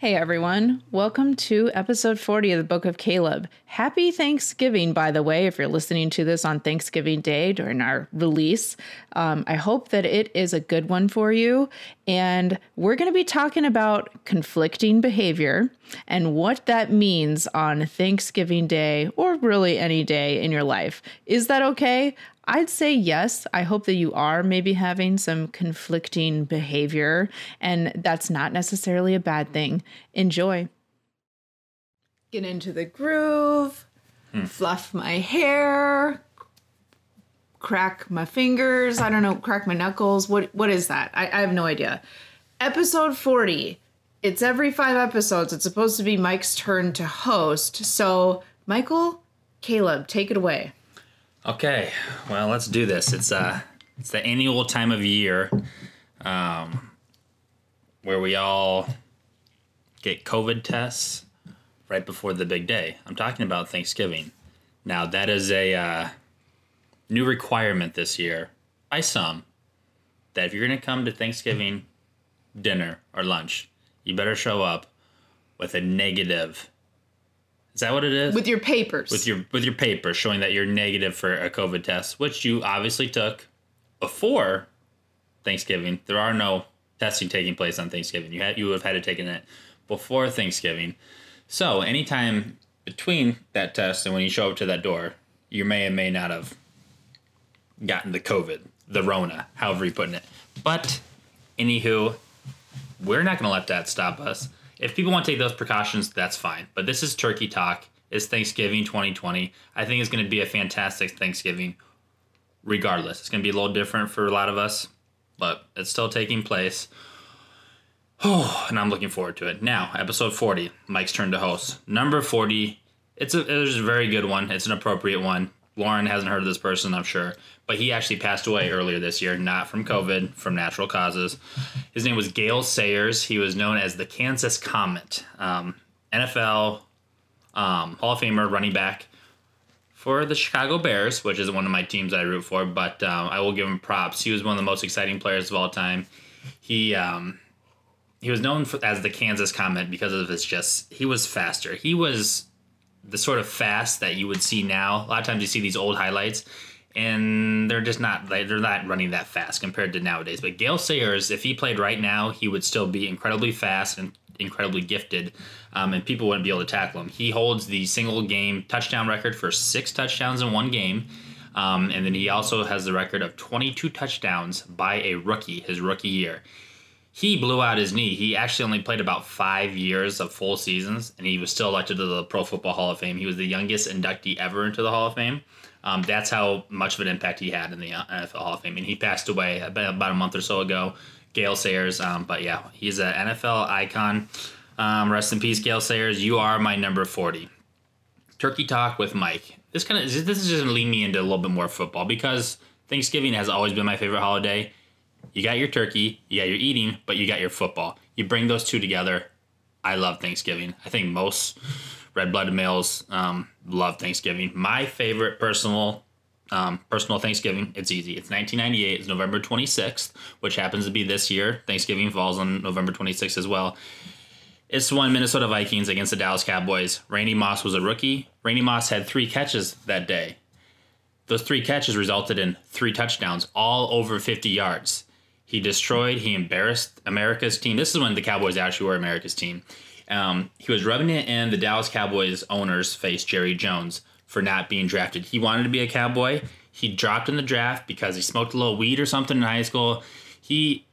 Hey everyone, welcome to episode 40 of the Book of Caleb. Happy Thanksgiving, by the way, if you're listening to this on Thanksgiving Day during our release. Um, I hope that it is a good one for you. And we're going to be talking about conflicting behavior and what that means on Thanksgiving Day or really any day in your life. Is that okay? I'd say yes. I hope that you are maybe having some conflicting behavior, and that's not necessarily a bad thing. Enjoy. Get into the groove, hmm. fluff my hair, crack my fingers. I don't know, crack my knuckles. What what is that? I, I have no idea. Episode 40. It's every five episodes. It's supposed to be Mike's turn to host. So, Michael, Caleb, take it away. Okay, well, let's do this. It's uh, it's the annual time of year, um, where we all get COVID tests right before the big day. I'm talking about Thanksgiving. Now that is a uh, new requirement this year by some that if you're gonna come to Thanksgiving dinner or lunch, you better show up with a negative is that what it is? With your papers. With your with your paper showing that you're negative for a COVID test, which you obviously took before Thanksgiving. There are no testing taking place on Thanksgiving. You had you would have had to taken it before Thanksgiving. So anytime between that test and when you show up to that door, you may and may not have gotten the COVID, the Rona, however you're putting it. But anywho, we're not gonna let that stop us if people want to take those precautions, that's fine. But this is Turkey Talk. It's Thanksgiving 2020. I think it's going to be a fantastic Thanksgiving regardless. It's going to be a little different for a lot of us, but it's still taking place. Oh, and I'm looking forward to it. Now, episode 40, Mike's turn to host. Number 40, it's a, it's a very good one. It's an appropriate one. Lauren hasn't heard of this person, I'm sure, but he actually passed away earlier this year, not from COVID, from natural causes. His name was Gale Sayers. He was known as the Kansas Comet, um, NFL um, Hall of Famer running back for the Chicago Bears, which is one of my teams I root for. But um, I will give him props. He was one of the most exciting players of all time. He um, he was known for, as the Kansas Comet because of his just he was faster. He was the sort of fast that you would see now. A lot of times you see these old highlights, and they're just not they're not running that fast compared to nowadays. But Gale Sayers, if he played right now, he would still be incredibly fast and incredibly gifted, um, and people wouldn't be able to tackle him. He holds the single game touchdown record for six touchdowns in one game. Um, and then he also has the record of 22 touchdowns by a rookie his rookie year he blew out his knee. He actually only played about five years of full seasons, and he was still elected to the Pro Football Hall of Fame. He was the youngest inductee ever into the Hall of Fame. Um, that's how much of an impact he had in the NFL Hall of Fame. And he passed away about a month or so ago, Gale Sayers. Um, but yeah, he's an NFL icon. Um, rest in peace, Gale Sayers. You are my number 40. Turkey Talk with Mike. This kind of this is just gonna lead me into a little bit more football because Thanksgiving has always been my favorite holiday you got your turkey, you got your eating, but you got your football. You bring those two together. I love Thanksgiving. I think most red blooded males um, love Thanksgiving. My favorite personal um, personal Thanksgiving, it's easy. It's 1998. It's November 26th, which happens to be this year. Thanksgiving falls on November 26th as well. It's one Minnesota Vikings against the Dallas Cowboys. Randy Moss was a rookie. Randy Moss had three catches that day. Those three catches resulted in three touchdowns, all over 50 yards. He destroyed, he embarrassed America's team. This is when the Cowboys actually were America's team. Um, he was rubbing it in the Dallas Cowboys owner's face, Jerry Jones, for not being drafted. He wanted to be a Cowboy. He dropped in the draft because he smoked a little weed or something in high school. He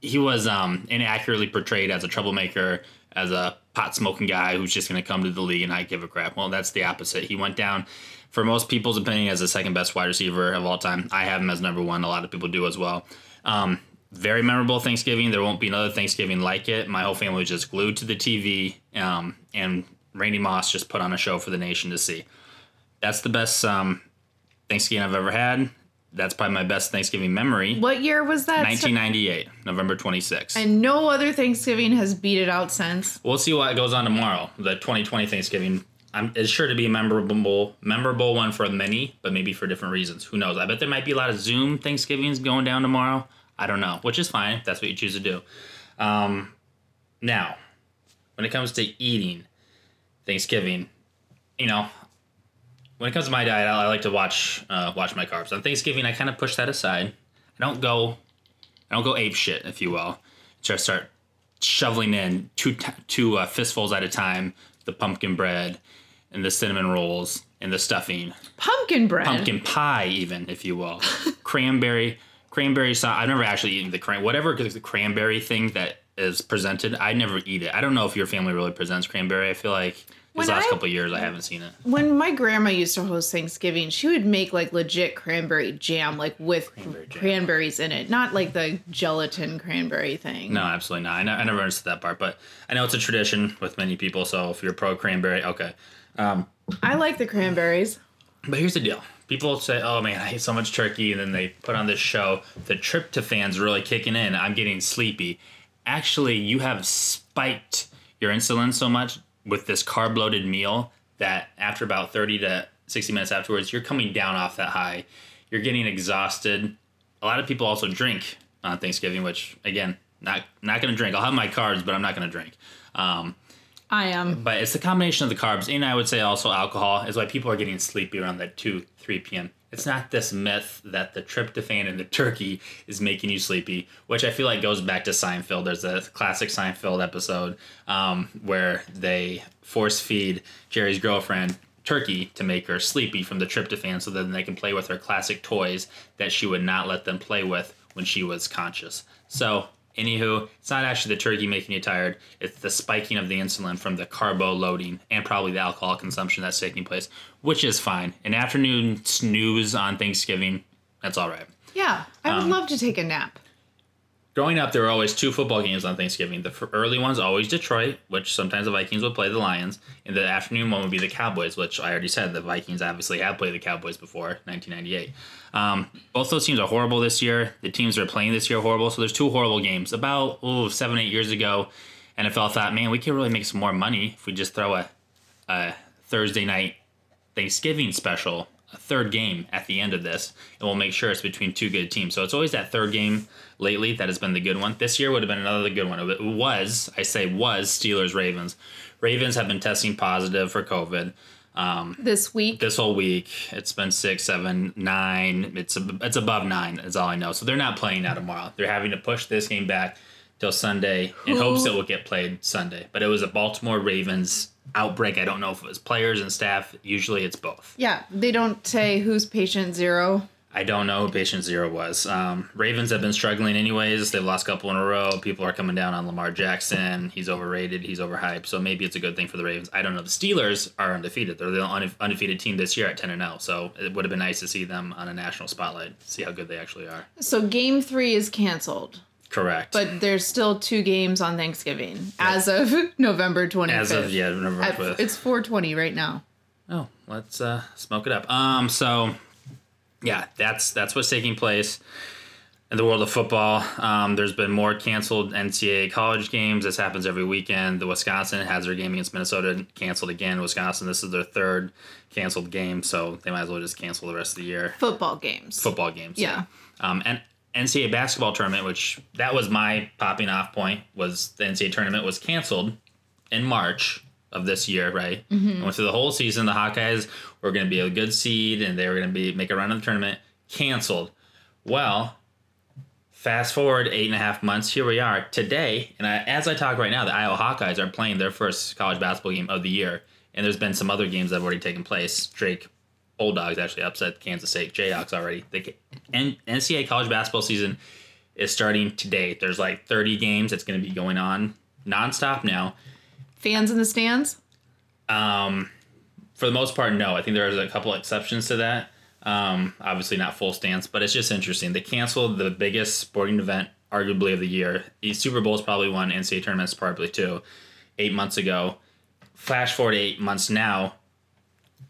he was um, inaccurately portrayed as a troublemaker, as a pot smoking guy who's just going to come to the league and not give a crap. Well, that's the opposite. He went down, for most people's opinion, as the second best wide receiver of all time. I have him as number one. A lot of people do as well. Um, very memorable Thanksgiving. There won't be another Thanksgiving like it. My whole family was just glued to the TV, um, and Randy Moss just put on a show for the nation to see. That's the best um, Thanksgiving I've ever had. That's probably my best Thanksgiving memory. What year was that? 1998, November 26th. And no other Thanksgiving has beat it out since. We'll see what goes on tomorrow. The 2020 Thanksgiving I'm, it's sure to be a memorable, memorable one for many, but maybe for different reasons. Who knows? I bet there might be a lot of Zoom Thanksgivings going down tomorrow. I don't know, which is fine. That's what you choose to do. Um, now, when it comes to eating Thanksgiving, you know, when it comes to my diet, I, I like to watch uh, watch my carbs. On Thanksgiving, I kind of push that aside. I don't go, I don't go ape shit, if you will. Just start shoveling in two t- two uh, fistfuls at a time the pumpkin bread and the cinnamon rolls and the stuffing, Pumpkin bread. pumpkin pie, even if you will, cranberry, cranberry sauce. I've never actually eaten the cran whatever Because the cranberry thing that is presented. I never eat it. I don't know if your family really presents cranberry. I feel like these last I- couple of years I haven't seen it. When my grandma used to host Thanksgiving, she would make like legit cranberry jam, like with Cranberry jam. cranberries in it, not like the gelatin cranberry thing. No, absolutely not. I, I never understood that part, but I know it's a tradition with many people. So if you're pro cranberry, okay. I like the cranberries. But here's the deal. People say, "Oh man, I ate so much turkey," and then they put on this show. The tryptophan's really kicking in. I'm getting sleepy. Actually, you have spiked your insulin so much with this carb-loaded meal that after about 30 to 60 minutes afterwards, you're coming down off that high. You're getting exhausted. A lot of people also drink on Thanksgiving, which again, not not gonna drink. I'll have my carbs, but I'm not gonna drink. Um, I am. but it's the combination of the carbs and I would say also alcohol is why people are getting sleepy around that 2, 3 p.m. It's not this myth that the tryptophan in the turkey is making you sleepy, which I feel like goes back to Seinfeld. There's a classic Seinfeld episode um, where they force feed Jerry's girlfriend turkey to make her sleepy from the tryptophan so then they can play with her classic toys that she would not let them play with when she was conscious. So Anywho, it's not actually the turkey making you tired. It's the spiking of the insulin from the carbo loading and probably the alcohol consumption that's taking place, which is fine. An afternoon snooze on Thanksgiving, that's all right. Yeah, I Um, would love to take a nap. Growing up, there were always two football games on Thanksgiving. The early one's always Detroit, which sometimes the Vikings would play the Lions, and the afternoon one would be the Cowboys, which I already said the Vikings obviously have played the Cowboys before, 1998. Um, both those teams are horrible this year. The teams are playing this year are horrible. So there's two horrible games. About oh seven eight years ago, NFL thought, man, we could really make some more money if we just throw a, a Thursday night Thanksgiving special, a third game at the end of this, and we'll make sure it's between two good teams. So it's always that third game lately that has been the good one. This year would have been another good one. It was, I say was, Steelers Ravens. Ravens have been testing positive for COVID um, This week, this whole week. It's been six, seven, nine. It's it's above nine. Is all I know. So they're not playing now tomorrow. They're having to push this game back till Sunday in Who- hopes it will get played Sunday. But it was a Baltimore Ravens outbreak. I don't know if it was players and staff. Usually it's both. yeah, they don't say who's patient zero. I don't know who patient zero was. Um, Ravens have been struggling anyways. They've lost a couple in a row. People are coming down on Lamar Jackson. He's overrated. He's overhyped. So maybe it's a good thing for the Ravens. I don't know. The Steelers are undefeated. They're the undefeated team this year at 10 and 0. So it would have been nice to see them on a national spotlight. See how good they actually are. So game three is canceled, Correct. but there's still two games on Thanksgiving as of November 25th. as of yeah, November At- it's 420 right now. Oh, let's uh, smoke it up. Um, so yeah, that's that's what's taking place in the world of football. Um, there's been more canceled NCAA college games. This happens every weekend. The Wisconsin has their game against Minnesota canceled again. Wisconsin, this is their third canceled game, so they might as well just cancel the rest of the year. Football games. Football games, Yeah. Um, and NCAA basketball tournament, which that was my popping off point, was the NCAA tournament was canceled in March of this year, right? Mm-hmm. Went through the whole season. The Hawkeyes were going to be a good seed, and they were going to be make a run in the tournament. Canceled. Well, fast forward eight and a half months. Here we are today, and I, as I talk right now, the Iowa Hawkeyes are playing their first college basketball game of the year, and there's been some other games that have already taken place. Drake Bulldogs actually upset Kansas State Jayhawks already. They, N- NCAA college basketball season is starting today. There's like 30 games that's going to be going on nonstop now. Fans in the stands? Um, for the most part, no. I think there's a couple exceptions to that. Um, obviously not full stands, but it's just interesting. They canceled the biggest sporting event, arguably of the year. The Super Bowl is probably one. NCAA tournaments probably two. Eight months ago, flash forward eight months now.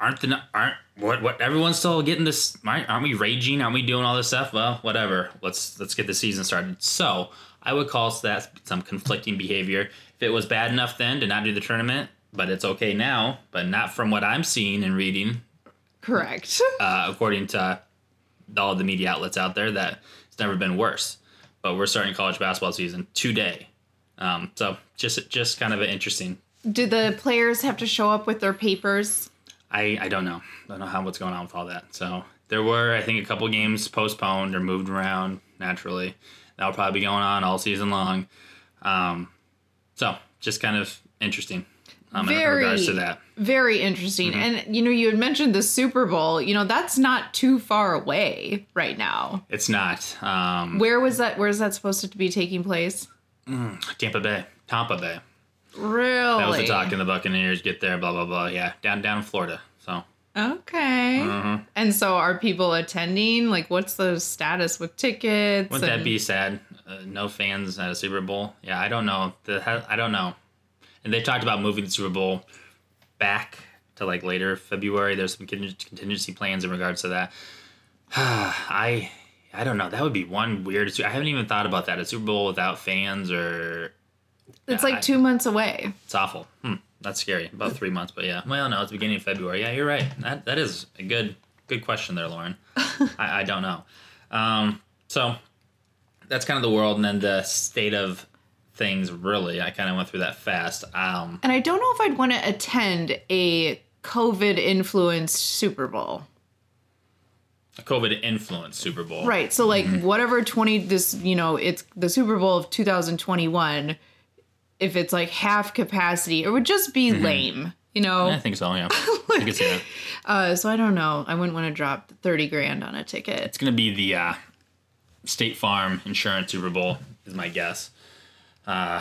Aren't the aren't what what everyone's still getting this? Aren't, aren't we raging? Aren't we doing all this stuff? Well, whatever. Let's let's get the season started. So I would call that some conflicting behavior. If it was bad enough then to not do the tournament, but it's okay now, but not from what I'm seeing and reading, Correct. uh, according to all the media outlets out there, that it's never been worse. But we're starting college basketball season today, um, so just just kind of interesting. Do the players have to show up with their papers? I I don't know. I don't know how what's going on with all that. So there were I think a couple games postponed or moved around naturally. That'll probably be going on all season long. Um, so just kind of interesting. Um, in Very. regards to that. Very interesting. And you know, you had mentioned the Super Bowl. You know, that's not too far away right now. It's not. Um, Where was that? Where is that supposed to be taking place? Tampa Bay. Tampa Bay. Really? That was the talk in the Buccaneers get there, blah blah blah. Yeah, down down in Florida. So Okay. Mm-hmm. And so, are people attending? Like, what's the status with tickets? wouldn't that be sad? Uh, no fans at a Super Bowl. Yeah, I don't know. The I don't know. And they talked about moving the Super Bowl back to like later February. There's some contingency plans in regards to that. I I don't know. That would be one weird. I haven't even thought about that. A Super Bowl without fans or It's Yeah, like I- two months away. It's awful. Hmm, that's scary. About three months, but yeah. Well, no, it's the beginning of February. Yeah, you're right. That that is a good good question there, Lauren. I, I don't know. Um, so that's kind of the world, and then the state of things. Really, I kind of went through that fast. Um, And I don't know if I'd want to attend a COVID influenced Super Bowl. a COVID influenced Super Bowl. Right. So, like, Mm-hmm. whatever 20, this, you know, it's the Super Bowl of 2021, if it's like half capacity, it would just be Mm-hmm. lame, you know? I think so. Yeah, I can see that. Uh, so I don't know. I wouldn't want to drop 30 grand on a ticket. It's gonna be the uh, State Farm Insurance Super Bowl, is my guess. Uh,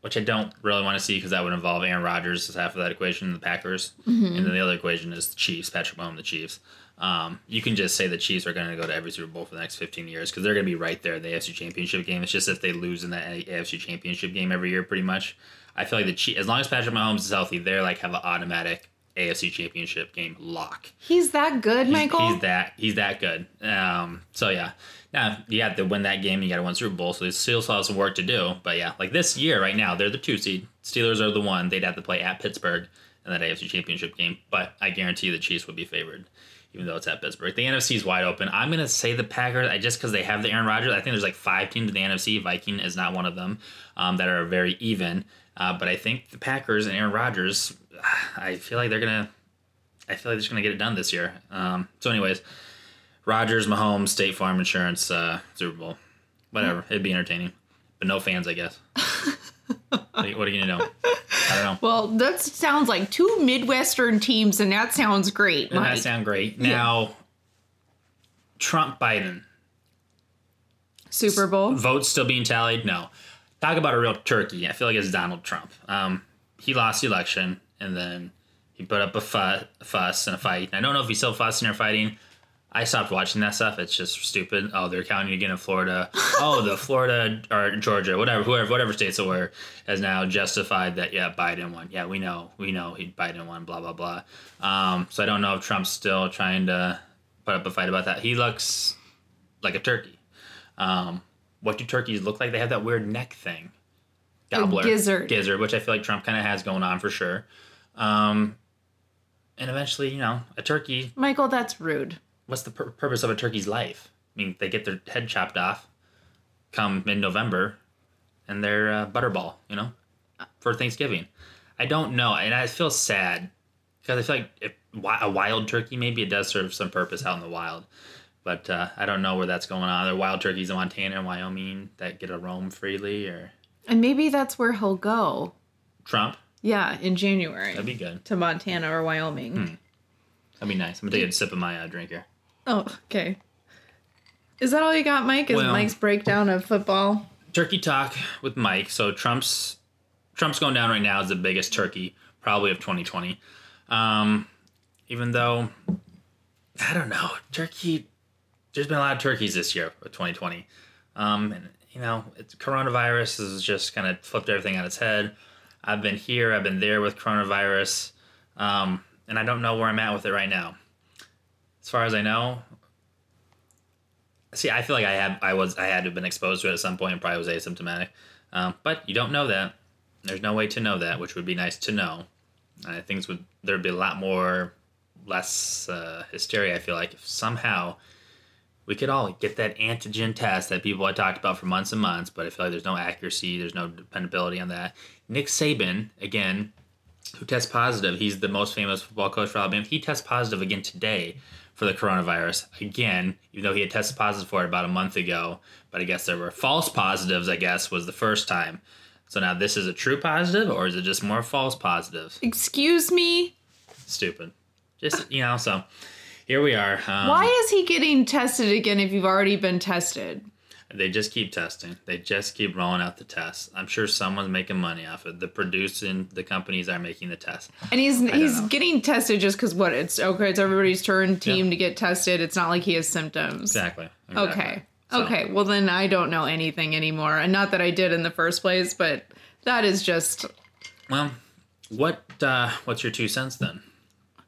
which I don't really want to see because that would involve Aaron Rodgers as half of that equation, the Packers, and then the other equation is the Chiefs, Patrick Mahomes, the Chiefs. Um, you can just say the Chiefs are going to go to every Super Bowl for the next 15 years because they're going to be right there in the AFC Championship game. It's just if they lose in that AFC Championship game every year, pretty much. I feel like the Chiefs, as long as Patrick Mahomes is healthy, they're like have an automatic AFC Championship game lock. He's that good, Michael? He's that he's that good. Um, so yeah. Now you have to win that game. You got to win Super Bowl. So they still have some work to do. But yeah, like this year right now, they're the two seed. Steelers are the one. They'd have to play at Pittsburgh in that AFC Championship game. But I guarantee the Chiefs would be favored, even though it's at Pittsburgh. The NFC is wide open. I'm gonna say the Packers. I just because they have the Aaron Rodgers. I think there's like five teams in the NFC. Viking is not one of them. Um, that are very even. Uh, but I think the Packers and Aaron Rodgers. I feel like they're gonna I feel like they're just gonna get it done this year. Um, so, anyways, Rodgers, Mahomes, State Farm Insurance, uh, Super Bowl, whatever. It'd be entertaining, but no fans, I guess. what, are you, what are you gonna do? I don't know. well, that sounds like two Midwestern teams, and that sounds great, Mike. that sound great? Now, Trump Biden Super Bowl. votes still being tallied. No, talk about a real turkey. I feel like it's Donald Trump. Um, he lost the election, and then he put up a fu- fuss and a fight. I don't know if he's still fussing or fighting. I stopped watching that stuff. It's just stupid. Oh, they're counting again in Florida. oh, the Florida or Georgia, whatever, whoever, whatever states it were, has now justified that. Yeah, Biden won. Yeah, we know, we know he Biden won. Blah blah blah. Um, so I don't know if Trump's still trying to put up a fight about that. He looks like a turkey. Um, what do turkeys look like? They have that weird neck thing. Gobbler, gizzard. gizzard, which I feel like Trump kind of has going on for sure. Um, and eventually, you know, a turkey Michael, that's rude. What's the pur- purpose of a turkey's life? I mean, they get their head chopped off come mid November and they're uh, butterball, you know, for Thanksgiving. I don't know. And I feel sad because I feel like if a wild turkey, maybe it does serve some purpose out in the wild. But uh, I don't know where that's going on. There are wild turkeys in Montana and Wyoming that get to roam freely or And maybe that's where he'll go. Trump. Yeah, in January That'd be good. to Montana or Wyoming. That'd be nice. I'm going to take a sip of my uh, drink here. Oh, okay. Is that all you got, Mike? Is Well- Mike's breakdown of football? turkey talk with Mike. So Trump's Trump's going down right now as the biggest turkey probably of 2020. Um, even though I don't know, turkey. There's been a lot of turkeys this year with 2020. Um, and you know, it's coronavirus has just kind of flipped everything on its head. I've been here, I've been there with coronavirus, um, and I don't know where I'm at with it right now. As far as I know, see, I feel like I had I was I had to have been exposed to it at some point and probably was asymptomatic, um, but you don't know that. There's no way to know that, which would be nice to know. I think would there'd be a lot more less uh, hysteria. I feel like if somehow we could all get that antigen test that people had talked about for months and months, but I feel like there's no accuracy, there's no dependability on that. Nick Saban, again, who tests positive, he's the most famous football coach for Alabama. He tests positive again today for the coronavirus. Again, even though he had tested positive for it about a month ago, but I guess there were false positives, I guess, was the first time. So now this is a true positive, or is it just more false positives? Excuse me? Stupid. Just, you know, so here we are. Um, Why is he getting tested again if you've already been tested? They just keep testing. They just keep rolling out the tests. I'm sure someone's making money off it. The producing, the companies are making the tests. And he's he's getting tested just because what? It's okay. It's everybody's turn team Yeah. to get tested. It's not like he has symptoms. Exactly. exactly. Okay. So- Okay. Well, then I don't know anything anymore, and not that I did in the first place, but that is just Well, what uh, what's your two cents then?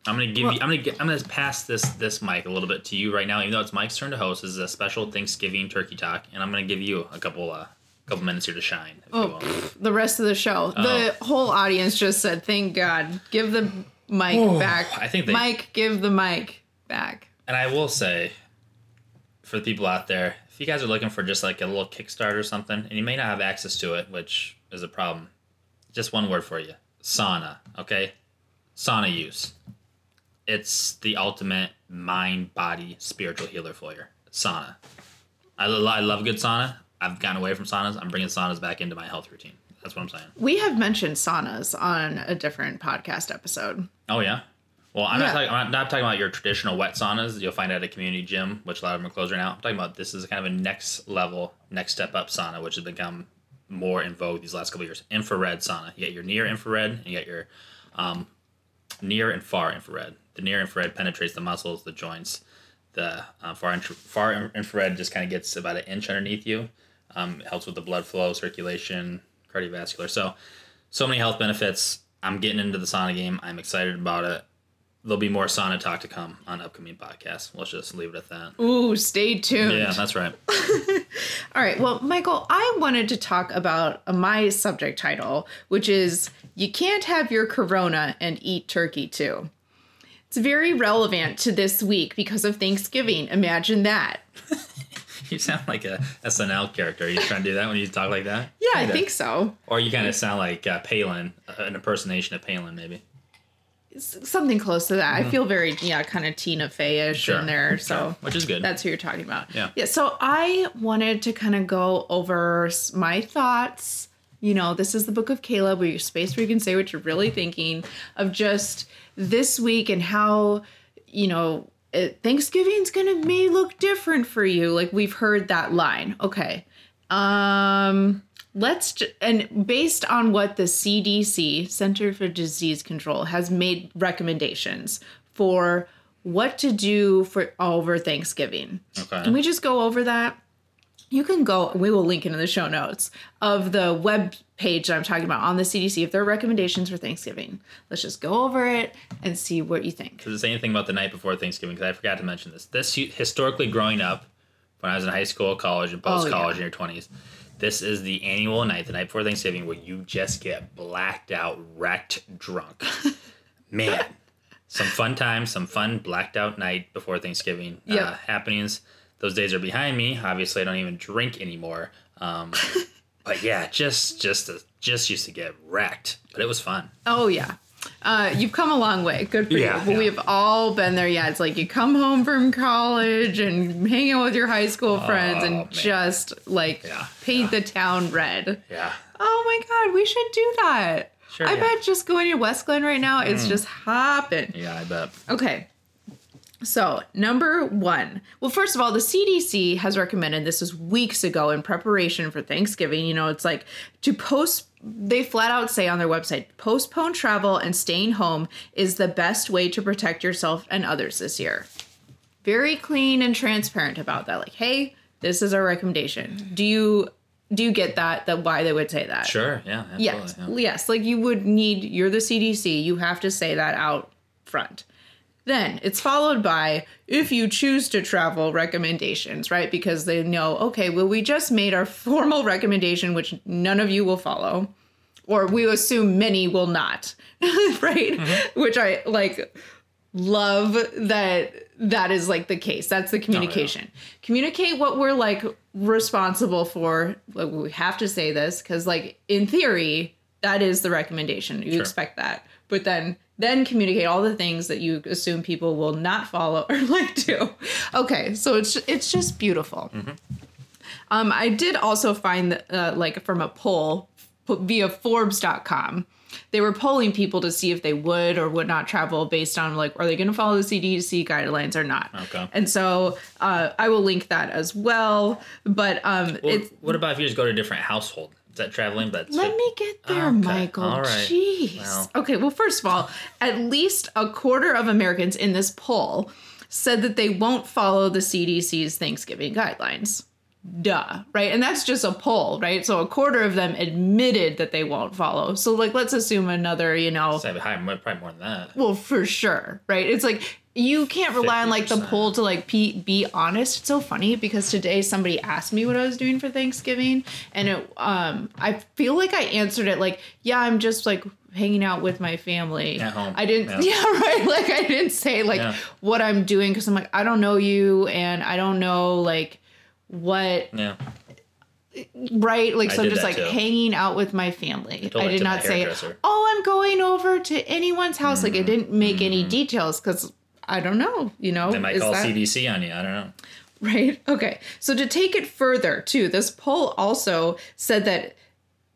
I'm gonna give you. I'm gonna get, I'm gonna pass this this mic a little bit to you right now. Even though it's Mike's turn to host, this is a special Thanksgiving turkey talk, and I'm gonna give you a couple uh couple minutes here to shine. If you oh, pff, the rest of the show. The whole audience just said, "Thank God, give the mic back." I think they- Mike, give the mic back. And I will say, for the people out there, if you guys are looking for just like a little Kickstarter or something, and you may not have access to it, which is a problem, just one word for you sauna, okay? Sauna use. It's the ultimate mind, body, spiritual healer for you. Sauna. I, I love good sauna. I've gotten away from saunas. I'm bringing saunas back into my health routine. That's what I'm saying. We have mentioned saunas on a different podcast episode. Oh yeah. Well, I'm Yeah. not talking. I'm not talking about your traditional wet saunas you'll find at a community gym, which a lot of them are closed right now. I'm talking about this is kind of a next level, next step up sauna, which has become more in vogue these last couple of years. Infrared sauna. You get your near infrared, and you get your um, near and far infrared. The near infrared penetrates the muscles, the joints. The uh, far infra- far infrared just kind of gets about an inch underneath you. Um, it helps with the blood flow, circulation, cardiovascular. So, so many health benefits. I'm getting into the sauna game. I'm excited about it. There'll be more sauna talk to come on upcoming podcasts. Let's just leave it at that. Ooh, stay tuned. Yeah, that's right. All right. Well, Michael, I wanted to talk about my subject title, which is You Can't Have Your Corona and Eat Turkey Too. It's very relevant to this week because of Thanksgiving. Imagine that. You sound like a SNL character. Are you trying to do that when you talk like that? Yeah, I Kinda. think so. Or you kind of sound like uh, Palin, uh, an impersonation of Palin, maybe. S- Something close to that. I feel very, yeah, kind of Tina Fey ish Mm-hmm. Sure. in there. So. Sure. Which is good. That's who you're talking about. Yeah. Yeah. So I wanted to kind of go over my thoughts. You know, this is the book of Caleb, where your space where you can say what you're really thinking of just this week and how, you know, Thanksgiving's gonna may look different for you. Like we've heard that line. Okay. Um let's j- and based on what the CDC Center for Disease Control has made recommendations for what to do for over Thanksgiving. Okay. Can we just go over that? You can go, we will link it in the show notes of the web page that I'm talking about on the CDC if there are recommendations for Thanksgiving. Let's just go over it and see what you think. Does it say anything about the night before Thanksgiving? Because I forgot to mention this. This historically growing up, when I was in high school, college, and post college yeah. in your twenties, this is the annual night, the night before Thanksgiving, where you just get blacked out, wrecked, drunk. Man, some fun times, some fun blacked out night before Thanksgiving uh, happenings. Those days are behind me. Obviously, I don't even drink anymore. Um, but yeah, just just just used to get wrecked, but it was fun. Oh yeah. Uh, you've come a long way. Good for Yeah, you. But yeah. we've all been there. Yeah, it's like you come home from college and hang out with your high school friends Oh, and man. just like Yeah, paint the town red. Yeah. Oh my god, we should do that. Sure, I. Mm. bet just going to West Glen right now is just hopping. Yeah, I bet. Okay. So, number one. Well, first of all, the CDC has recommended this was weeks ago in preparation for Thanksgiving. You know, it's like to post, they flat out say on their website, postpone travel and staying home is the best way to protect yourself and others this year. Very clean and transparent about that. Like, hey, this is our recommendation. Do you do you get that? That why they would say that? Sure. Yeah. Yes. yeah. Yes. Like you would need, you're the CDC, you have to say that out front. Then it's followed by if you choose to travel recommendations, right? Because they know, okay, well, we just made our formal recommendation, which none of you will follow, or we assume many will not, right? Mm-hmm. Which I like love that that is like the case. That's the communication. Communicate what we're like responsible for. Like we have to say this because like in theory, that is the recommendation. You expect that. But then then communicate all the things that you assume people will not follow or like do. Okay, so it's it's just beautiful. Um, I did also find that, uh, like from a poll via Forbes.com, they were polling people to see if they would or would not travel based on like are they going to follow the CDC guidelines or not. Okay. And so uh, I will link that as well. But um, Well, it's what about if you just go to a different household? That traveling? That's let me get there, Okay, Michael. all right. Jeez. Well. Okay, well, first of all, at least a quarter of Americans in this poll said that they won't follow the CDC's Thanksgiving guidelines. Duh, right? And that's just a poll, right? So a quarter of them admitted that they won't follow. So, like, let's assume another, you know, high, probably more than that. well, for sure, right? It's like you can't rely on like the poll to like be, be honest. It's so funny because today somebody asked me what I was doing for Thanksgiving, and it um I feel like I answered it like, yeah, I'm just like hanging out with my family At home. I didn't, Yeah. yeah, right. Like I didn't say like Yeah. what I'm doing because I'm like I don't know you and I don't know like what Yeah. right like so i'm just like too. hanging out with my family told i did not say oh i'm going over to anyone's house like i didn't make any details because i don't know you know Mm-hmm. They might call that- CDC on you. I don't know. right okay so to take it further too this poll also said that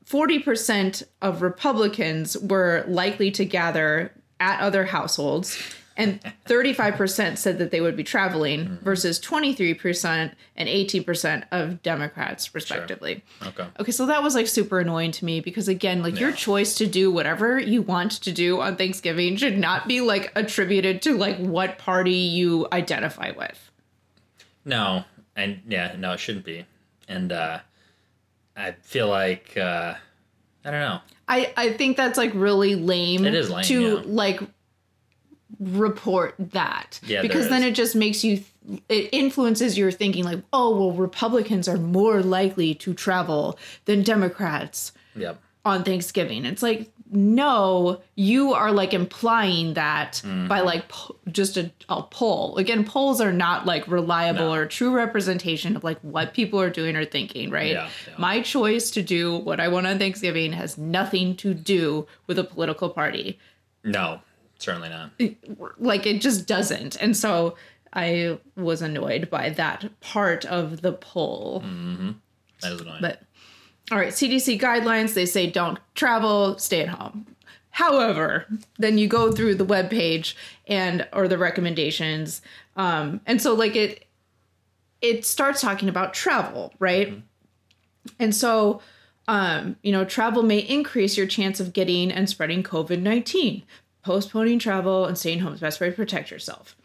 40% of republicans were likely to gather at other households and 35% said that they would be traveling Mm-hmm. versus 23% and 18% of democrats respectively Okay. Okay, so that was like super annoying to me because again, like your choice to do whatever you want to do on Thanksgiving should not be like attributed to like what party you identify with. No, and yeah, no, it shouldn't be. And uh, I feel like uh, I don't know. I I think that's like really lame. It is lame, to yeah. like report that. Yeah, because then it just makes you it influences your thinking like, "Oh, well Republicans are more likely to travel than Democrats." Yep. on Thanksgiving. It's like, no, you are like implying that Mm-hmm. by like po- just a, a poll. Again, polls are not like reliable No. or true representation of like what people are doing or thinking, right? Yeah, yeah. My choice to do what I want on Thanksgiving has nothing to do with a political party. No, certainly not. Like it just doesn't. And so I was annoyed by that part of the poll. That is annoying. But all right, CDC guidelines, they say don't travel, stay at home. However, then you go through the web page and or the recommendations. Um, and so like it it starts talking about travel, right? And so um, you know, travel may increase your chance of getting and spreading COVID-19. Postponing travel and staying home is the best way to protect yourself.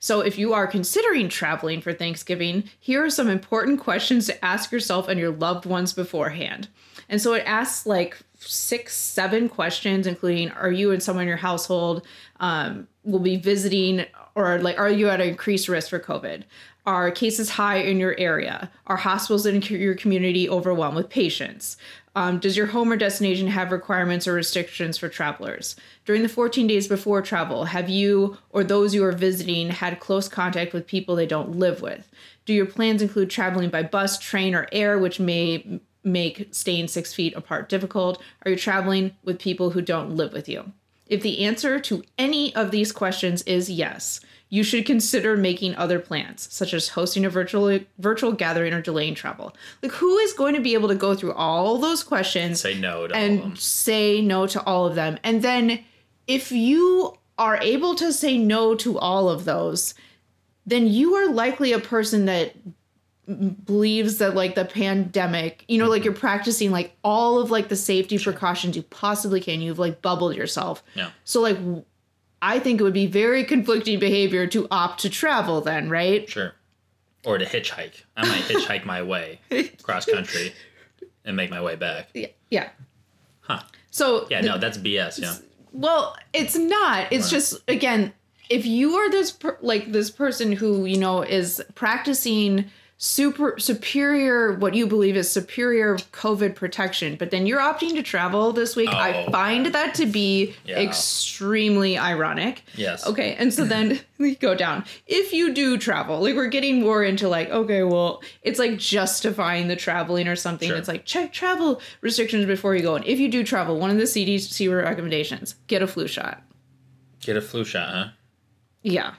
So, if you are considering traveling for Thanksgiving, here are some important questions to ask yourself and your loved ones beforehand. And so it asks like six, seven questions, including Are you and someone in your household um, will be visiting, or like, are you at an increased risk for COVID? Are cases high in your area? Are hospitals in your community overwhelmed with patients? Um, does your home or destination have requirements or restrictions for travelers? During the 14 days before travel, have you or those you are visiting had close contact with people they don't live with? Do your plans include traveling by bus, train, or air, which may make staying six feet apart difficult? Are you traveling with people who don't live with you? If the answer to any of these questions is yes, you should consider making other plans, such as hosting a virtual virtual gathering or delaying travel. Like who is going to be able to go through all those questions Say no to all of them. and say no to all of them? And then if you are able to say no to all of those, then you are likely a person that believes that like the pandemic you know like mm-hmm. you're practicing like all of like the safety precautions you possibly can you've like bubbled yourself Yeah. so like i think it would be very conflicting behavior to opt to travel then right Sure. Or to hitchhike. I might hitchhike my way cross country and make my way back. Yeah. yeah. Huh. So Yeah, no, that's BS. Yeah. Well, it's not. It's Right. just again, if you are this per- like this person who you know is practicing super superior what you believe is superior covid protection but then you're opting to travel this week i Oh. find that to be Yeah. extremely ironic Yes. okay and so then we go down if you do travel like we're getting more into like okay well it's like justifying the traveling or something Sure. it's like check travel restrictions before you go and if you do travel one of the cdc recommendations get a flu shot Get a flu shot, huh? yeah?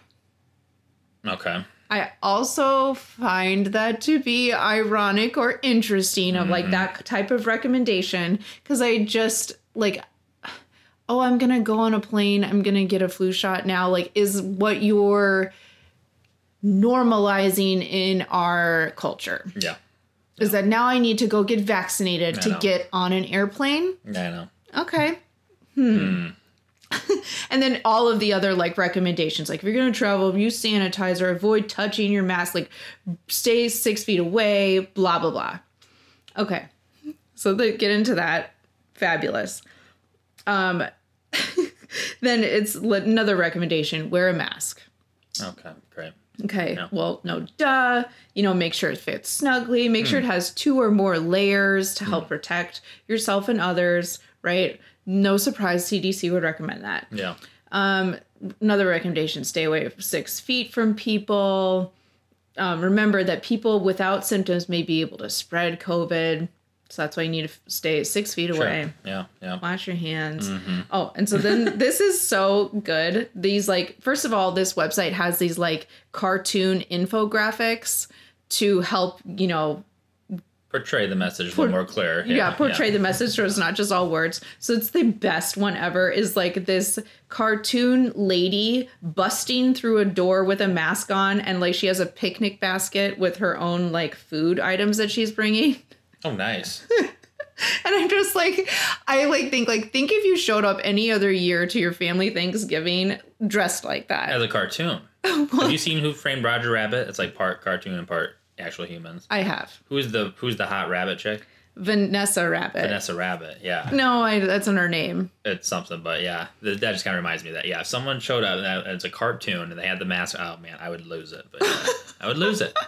Okay. I also find that to be ironic or interesting of like that type of recommendation because I just like oh I'm going to go on a plane I'm going to get a flu shot now like is what you're normalizing in our culture Yeah. is that now I need to go get vaccinated I to know. get on an airplane Yeah, I know. Okay. Hmm. and then all of the other like recommendations, like if you're gonna travel, use sanitizer, avoid touching your mask, like stay six feet away, blah blah blah. Okay, so they get into that. Fabulous. Um, then it's another recommendation: wear a mask. Okay, great. Okay. Well, no, duh. You know, make sure it fits snugly. Make Hmm. sure it has two or more layers to help protect yourself and others, right? No surprise, CDC would recommend that. Yeah. Um, another recommendation stay away six feet from people. Um, remember that people without symptoms may be able to spread COVID. So that's why you need to stay six feet Sure. away Yeah, yeah. wash your hands. Mm-hmm. Oh, and so then this is so good. These like first of all, this website has these like cartoon infographics to help, you know, Portray the message a little more clear. yeah, portray the message so it's not just all words. So it's the best one ever is like this cartoon lady busting through a door with a mask on and like she has a picnic basket with her own like food items that she's bringing. Oh, nice. And I'm just like, I like think like think if you showed up any other year to your family Thanksgiving dressed like that. As a cartoon. Have you seen Who Framed Roger Rabbit? It's like part cartoon and part actual humans. I have Who's the Who's the hot rabbit chick? Vanessa Rabbit. Vanessa Rabbit. Yeah, No, I, that's in her name. it's something. But yeah, th- that just kind of reminds me of that. Yeah, if someone showed up and that- it's a cartoon and they had the mask, oh man, I would lose it. But yeah, I would lose it.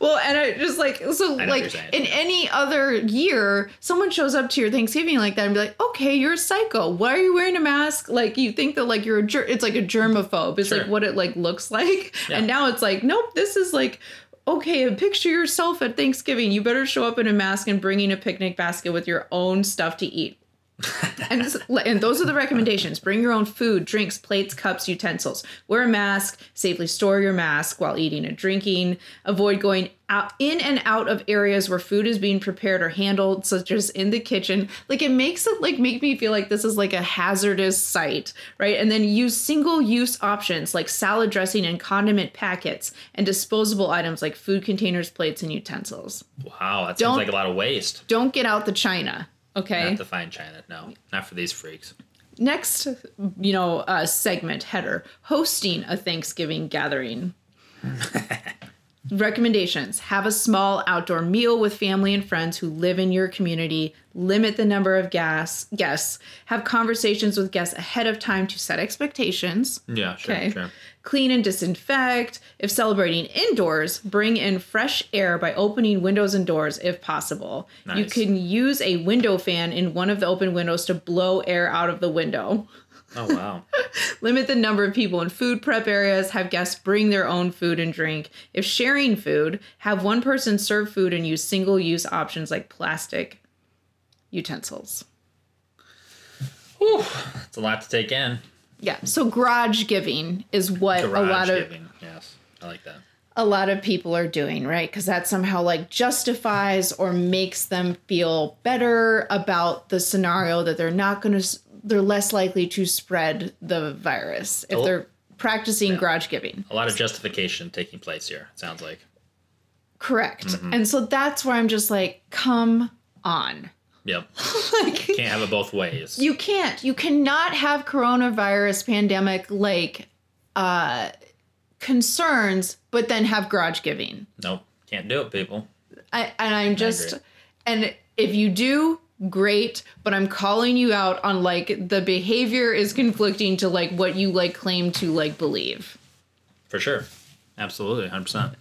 Well, and I just like so I know what like saying, in yeah. any other year, someone shows up to your Thanksgiving like that and be like, "Okay, you're a psycho. Why are you wearing a mask?" Like you think that like you're a ger- it's like a germaphobe. It's Sure. like what it like looks like. Yeah. And now it's like, "Nope, this is like Okay, picture yourself at Thanksgiving. You better show up in a mask and bringing a picnic basket with your own stuff to eat. And, this- and those are the recommendations. Bring your own food, drinks, plates, cups, utensils. Wear a mask. Safely store your mask while eating and drinking. Avoid going out in and out of areas where food is being prepared or handled, such as in the kitchen. Like it makes it like make me feel like this is like a hazardous site, right? And then use single-use options like salad dressing and condiment packets, and disposable items like food containers, plates, and utensils. Wow, that Don't- seems like a lot of waste. Don't get out the china. Okay. Not to find China. No, not for these freaks. next you know uh, segment header hosting a thanksgiving gathering recommendations have a small outdoor meal with family and friends who live in your community limit the number of gas guests have conversations with guests ahead of time to set expectations Yeah, sure, Okay. sure. Clean and disinfect. If celebrating indoors, bring in fresh air by opening windows and doors if possible. You can use a window fan in one of the open windows to blow air out of the window. Oh wow. Limit the number of people in food prep areas. Have guests bring their own food and drink. If sharing food, have one person serve food and use single use options like plastic utensils. Whew, it's a lot to take in. Yeah, so garage giving is what Garage a lot of giving. Yes, I like that. a lot of people are doing, right? Because that somehow like justifies or makes them feel better about the scenario that they're not going to, they're less likely to spread the virus if Oh. they're practicing garage giving. A lot of justification taking place here. It sounds like. Correct. Mm-hmm. And so that's where I'm just like, come on. Yep. like, Can't have it both ways. you can't, you cannot have coronavirus pandemic like uh concerns, but then have garage giving. nope. Can't do it, people. I, and I'm just and If you do, great, but I'm calling you out on like the behavior is conflicting to like what you like claim to like believe. For sure. Absolutely, 100%.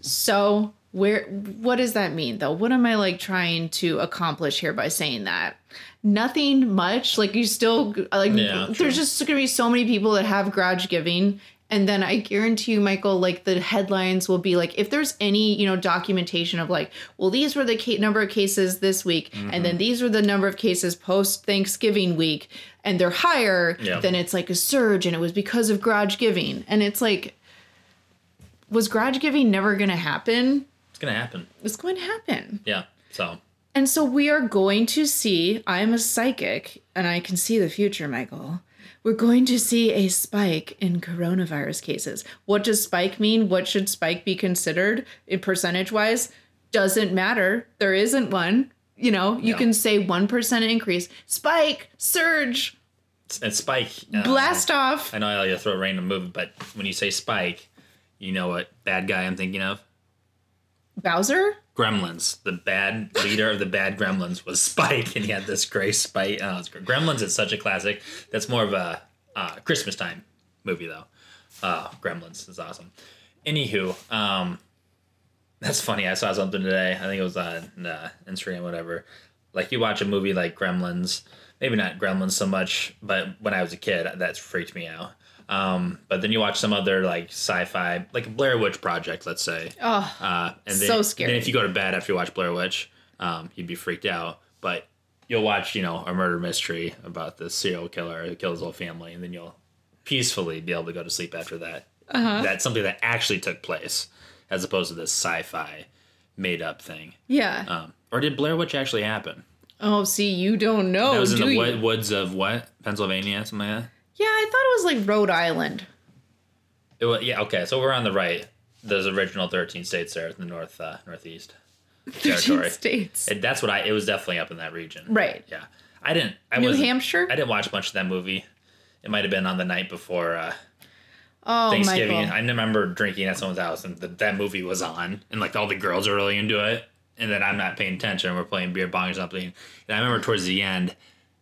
So, where what does that mean though? What am I like trying to accomplish here by saying that? Nothing much. Like you still like Yeah, true. there's just going to be so many people that have grudge giving and then I guarantee you Michael like the headlines will be like if there's any, you know, documentation of like, well these were the ca- number of cases this week and Mm-hmm. then these were the number of cases post Thanksgiving week and they're higher, Yeah. then it's like a surge and it was because of grudge giving. And it's like was grudge giving never going to happen? It's going to happen. It's going to happen. Yeah. So, And so we are going to see, I'm a psychic and I can see the future, Michael. We're going to see a spike in coronavirus cases. What does spike mean? What should spike be considered in percentage wise? Doesn't matter. There isn't one. You know, you can say 1% increase, spike, surge, and Spike. uh, blast off. I know I throw a random movie, but when you say Spike, you know what bad guy I'm thinking of? Bowser? Gremlins. The bad leader of the bad Gremlins was Spike, and he had this gray spike. Oh. Gremlins is such a classic. That's more of a uh, Christmas time movie, though. Uh, Gremlins is awesome. Anywho, um, that's funny. I saw something today. I think it was on uh, Instagram, whatever. Like you watch a movie like Gremlins, maybe not Gremlins so much, but when I was a kid, that freaked me out. Um, but then you watch some other like sci-fi, like Blair Witch Project, let's say. Oh, Uh, and then, So scary. Then if you go to bed after you watch Blair Witch, um, you'd be freaked out. But you'll watch, you know, a murder mystery about the serial killer who kills his whole family, and then you'll peacefully be able to go to sleep after that. Uh-huh. That's something that actually took place, as opposed to this sci-fi made-up thing. yeah. Um, or did Blair Witch actually happen? oh, see, you don't know. that was in do the you? woods of what Pennsylvania, something like that. Yeah, I thought it was like Rhode Island. It was, yeah, okay. So we're on the right. Those original thirteen states there in the north, uh, northeast territory. States. It, that's what I. It was definitely up in that region. Right. Yeah. I didn't. I New Hampshire? I didn't watch much of that movie. It might have been on the night before uh, Oh, Thanksgiving. Michael. I remember drinking at someone's house and the, that movie was on, and like all the girls are really into it, and then I'm not paying attention. and We're playing beer pong or something, and I remember towards the end,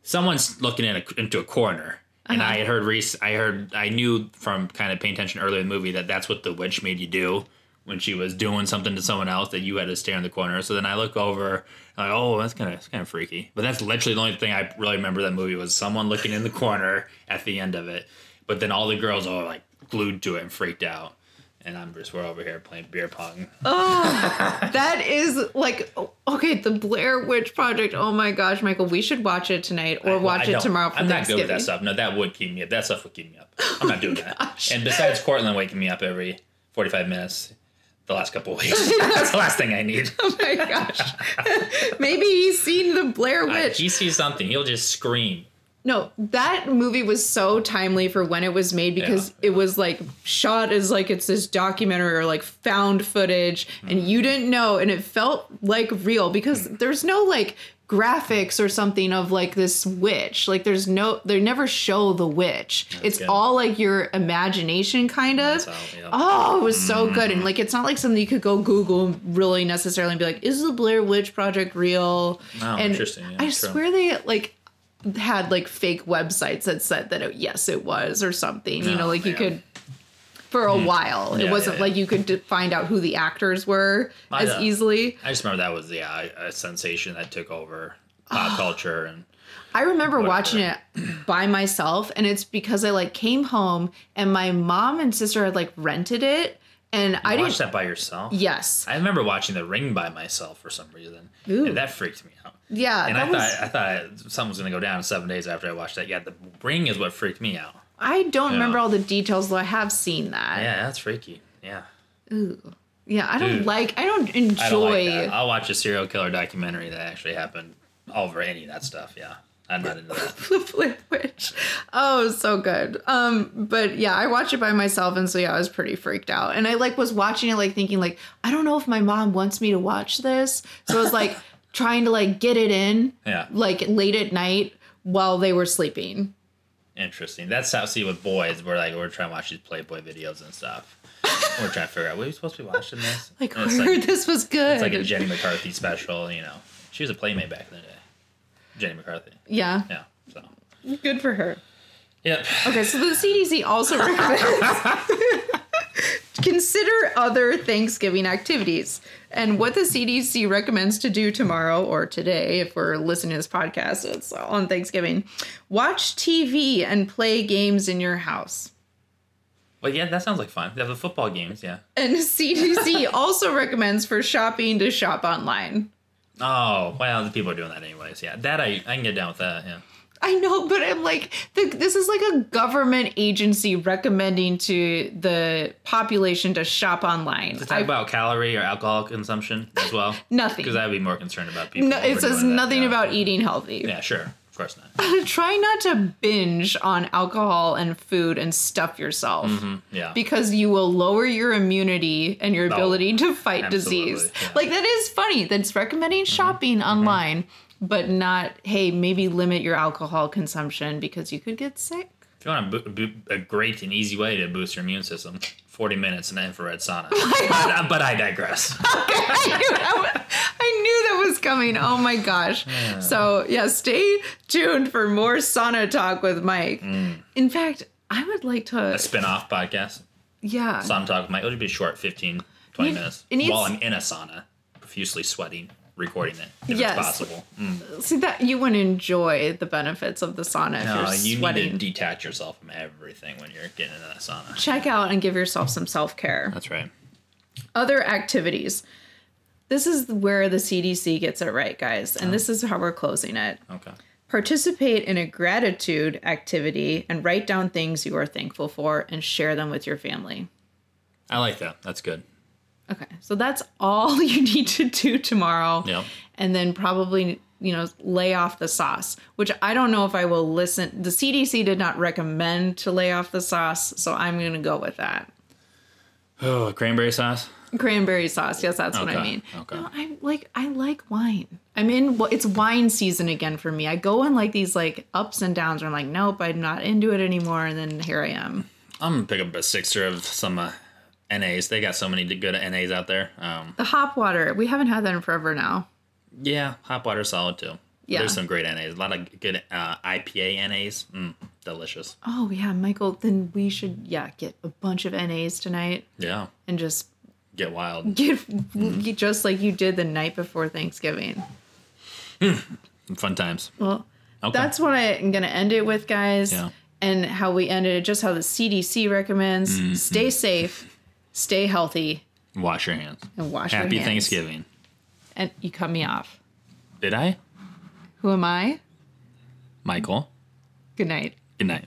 someone's looking in a, into a corner. And Uh-huh. I had heard, Reese, I heard, I knew from kind of paying attention earlier in the movie that that's what the witch made you do when she was doing something to someone else that you had to stare in the corner. So then I look over, like, oh, that's kind of, that's kind of freaky. But that's literally the only thing I really remember that movie was someone looking in the corner at the end of it. But then all the girls are like glued to it and freaked out. And I'm just, we're over here playing beer pong. Oh, that is like okay, the Blair Witch Project. Oh my gosh, Michael, we should watch it tonight or Well, watch I it tomorrow for I'm not good with that stuff. No, that would keep me up. That stuff would keep me up. I'm not doing that. And besides Cortland waking me up every 45 minutes the last couple of weeks, that's the last thing I need. Oh my gosh. Maybe he's seen the Blair Uh, Witch. he sees something, he'll just scream. No, that movie was so timely for when it was made because it was like shot as like it's this documentary or like found footage and mm. you didn't know and it felt like real because mm. there's no like graphics or something of like this witch. Like there's no they never show the witch. it's good. all like your imagination kind of. That's how, yeah. Oh, it was so mm-hmm. good. And like it's not like something you could go Google really necessarily and be like, is the Blair Witch Project real? Oh, and interesting. Yeah, I true. swear they like had like fake websites that said that it, yes it was or something. you know, Oh, like you could for a while. it wasn't yeah, like you could d- find out who the actors were I as know. easily. I just remember that was yeah, a sensation that took over Ah. pop culture and I remember Whatever. watching it by myself, and it's because I like came home and my mom and sister had like rented it, and I watch didn't. that by yourself. Yes, I remember watching The Ring by myself for some reason, Ooh. and that freaked me out. yeah, And I was. thought I thought something was gonna go down in seven days after I watched that. Yeah, The Ring is what freaked me out. I don't Yeah. remember all the details, though I have seen that. Yeah, that's freaky. Yeah, Ooh. Yeah, I don't like. I don't I don't like enjoy. that. I'll watch a serial killer documentary that actually happened over any of that stuff. Yeah, I'm not into that. Blair Witch. Oh, so good. Um, but yeah, I watched it by myself, and so yeah, I was pretty freaked out. And I like was watching it, like thinking, like I don't know if my mom wants me to watch this, so I was like trying to like get it in, Yeah. like late at night while they were sleeping. Interesting. That's how see with boys. We're like we're trying to watch these Playboy videos and stuff. we're trying to figure out. Were we supposed to be watching this? Like, I heard like this was good. it's like a Jenny McCarthy special. You know, She was a playmate back in the day. Jenny McCarthy. Yeah, Yeah. So. good for her. Yep. Okay, so the CDC also recommends consider other Thanksgiving activities. And what the CDC recommends to do tomorrow or today, if we're listening to this podcast, it's on Thanksgiving, watch TV and play games in your house. Well, yeah, that sounds like fun. They have the football games. Yeah. And CDC also recommends for shopping to shop online. Oh well, the people are doing that anyways. Yeah, that I I can get down with that. Yeah. I know, but I'm like, the, this is like a government agency recommending to the population to shop online. To talk I- about calorie or alcohol consumption as well. Nothing. Because I'd be more concerned about people. No, it says overdoing that, nothing yeah. about eating healthy. Yeah, sure. Of course not. Try not to binge on alcohol and food and stuff yourself Yeah. because you will lower your immunity and your Oh, ability to fight absolutely, disease. yeah. Mm-hmm. Like that is funny. That's recommending shopping online, but not hey, maybe limit your alcohol consumption because you could get sick. if you want a, bo- a great and easy way to boost your immune system, 40 minutes in an infrared sauna. but, I digress. I knew that was, I knew that was coming. Oh my gosh. So, yeah, stay tuned for more sauna talk with Mike. In fact, I would like to Mm. A spin off podcast. yeah. Sauna talk with Mike. It'll be short, 15, 20 It- minutes. it needs- while I'm in a sauna, profusely sweating, recording it if Yes. it's possible. Mm. See that you wouldn't enjoy the benefits of the sauna if No, you're you sweating. need to detach yourself from everything when you're getting into that sauna. Check out and give yourself some self-care. That's right. Other activities. This is where the CDC gets it right, guys. And this oh. is how we're closing it. Okay. Participate in a gratitude activity and write down things you are thankful for and share them with your family. I like that. That's good. Okay, so that's all you need to do tomorrow. Yep. And then probably, you know, lay off the sauce, which I don't know if I will listen. The CDC did not recommend to lay off the sauce, so I'm going to go with that. Oh, cranberry sauce? Cranberry sauce. Yes, that's what I mean. okay. No, I like I like wine. I'm in well, it's wine season again for me. I go in like these like ups and downs where I'm like, nope, I'm not into it anymore, and then here I am. I'm to pick up a sixer of some uh, NAs. They got so many good NAs out there. Um, The hop water, we haven't had that in forever now. yeah, hop water solid too. Yeah. There's some great NAs. A lot of good uh, IPA NAs. Mm, delicious. Oh yeah, Michael, then we should yeah, get a bunch of NAs tonight Yeah. and just Get wild. get just like you did the night before Thanksgiving. Fun times. Well, Okay. that's what I'm gonna end it with, guys. Yeah. And how we ended it, just how the CDC recommends: Mm-hmm. stay safe, stay healthy, Wash your hands. and wash Happy your hands. Thanksgiving. And you cut me off. Did I? Who am I? Michael. Good night. Good night.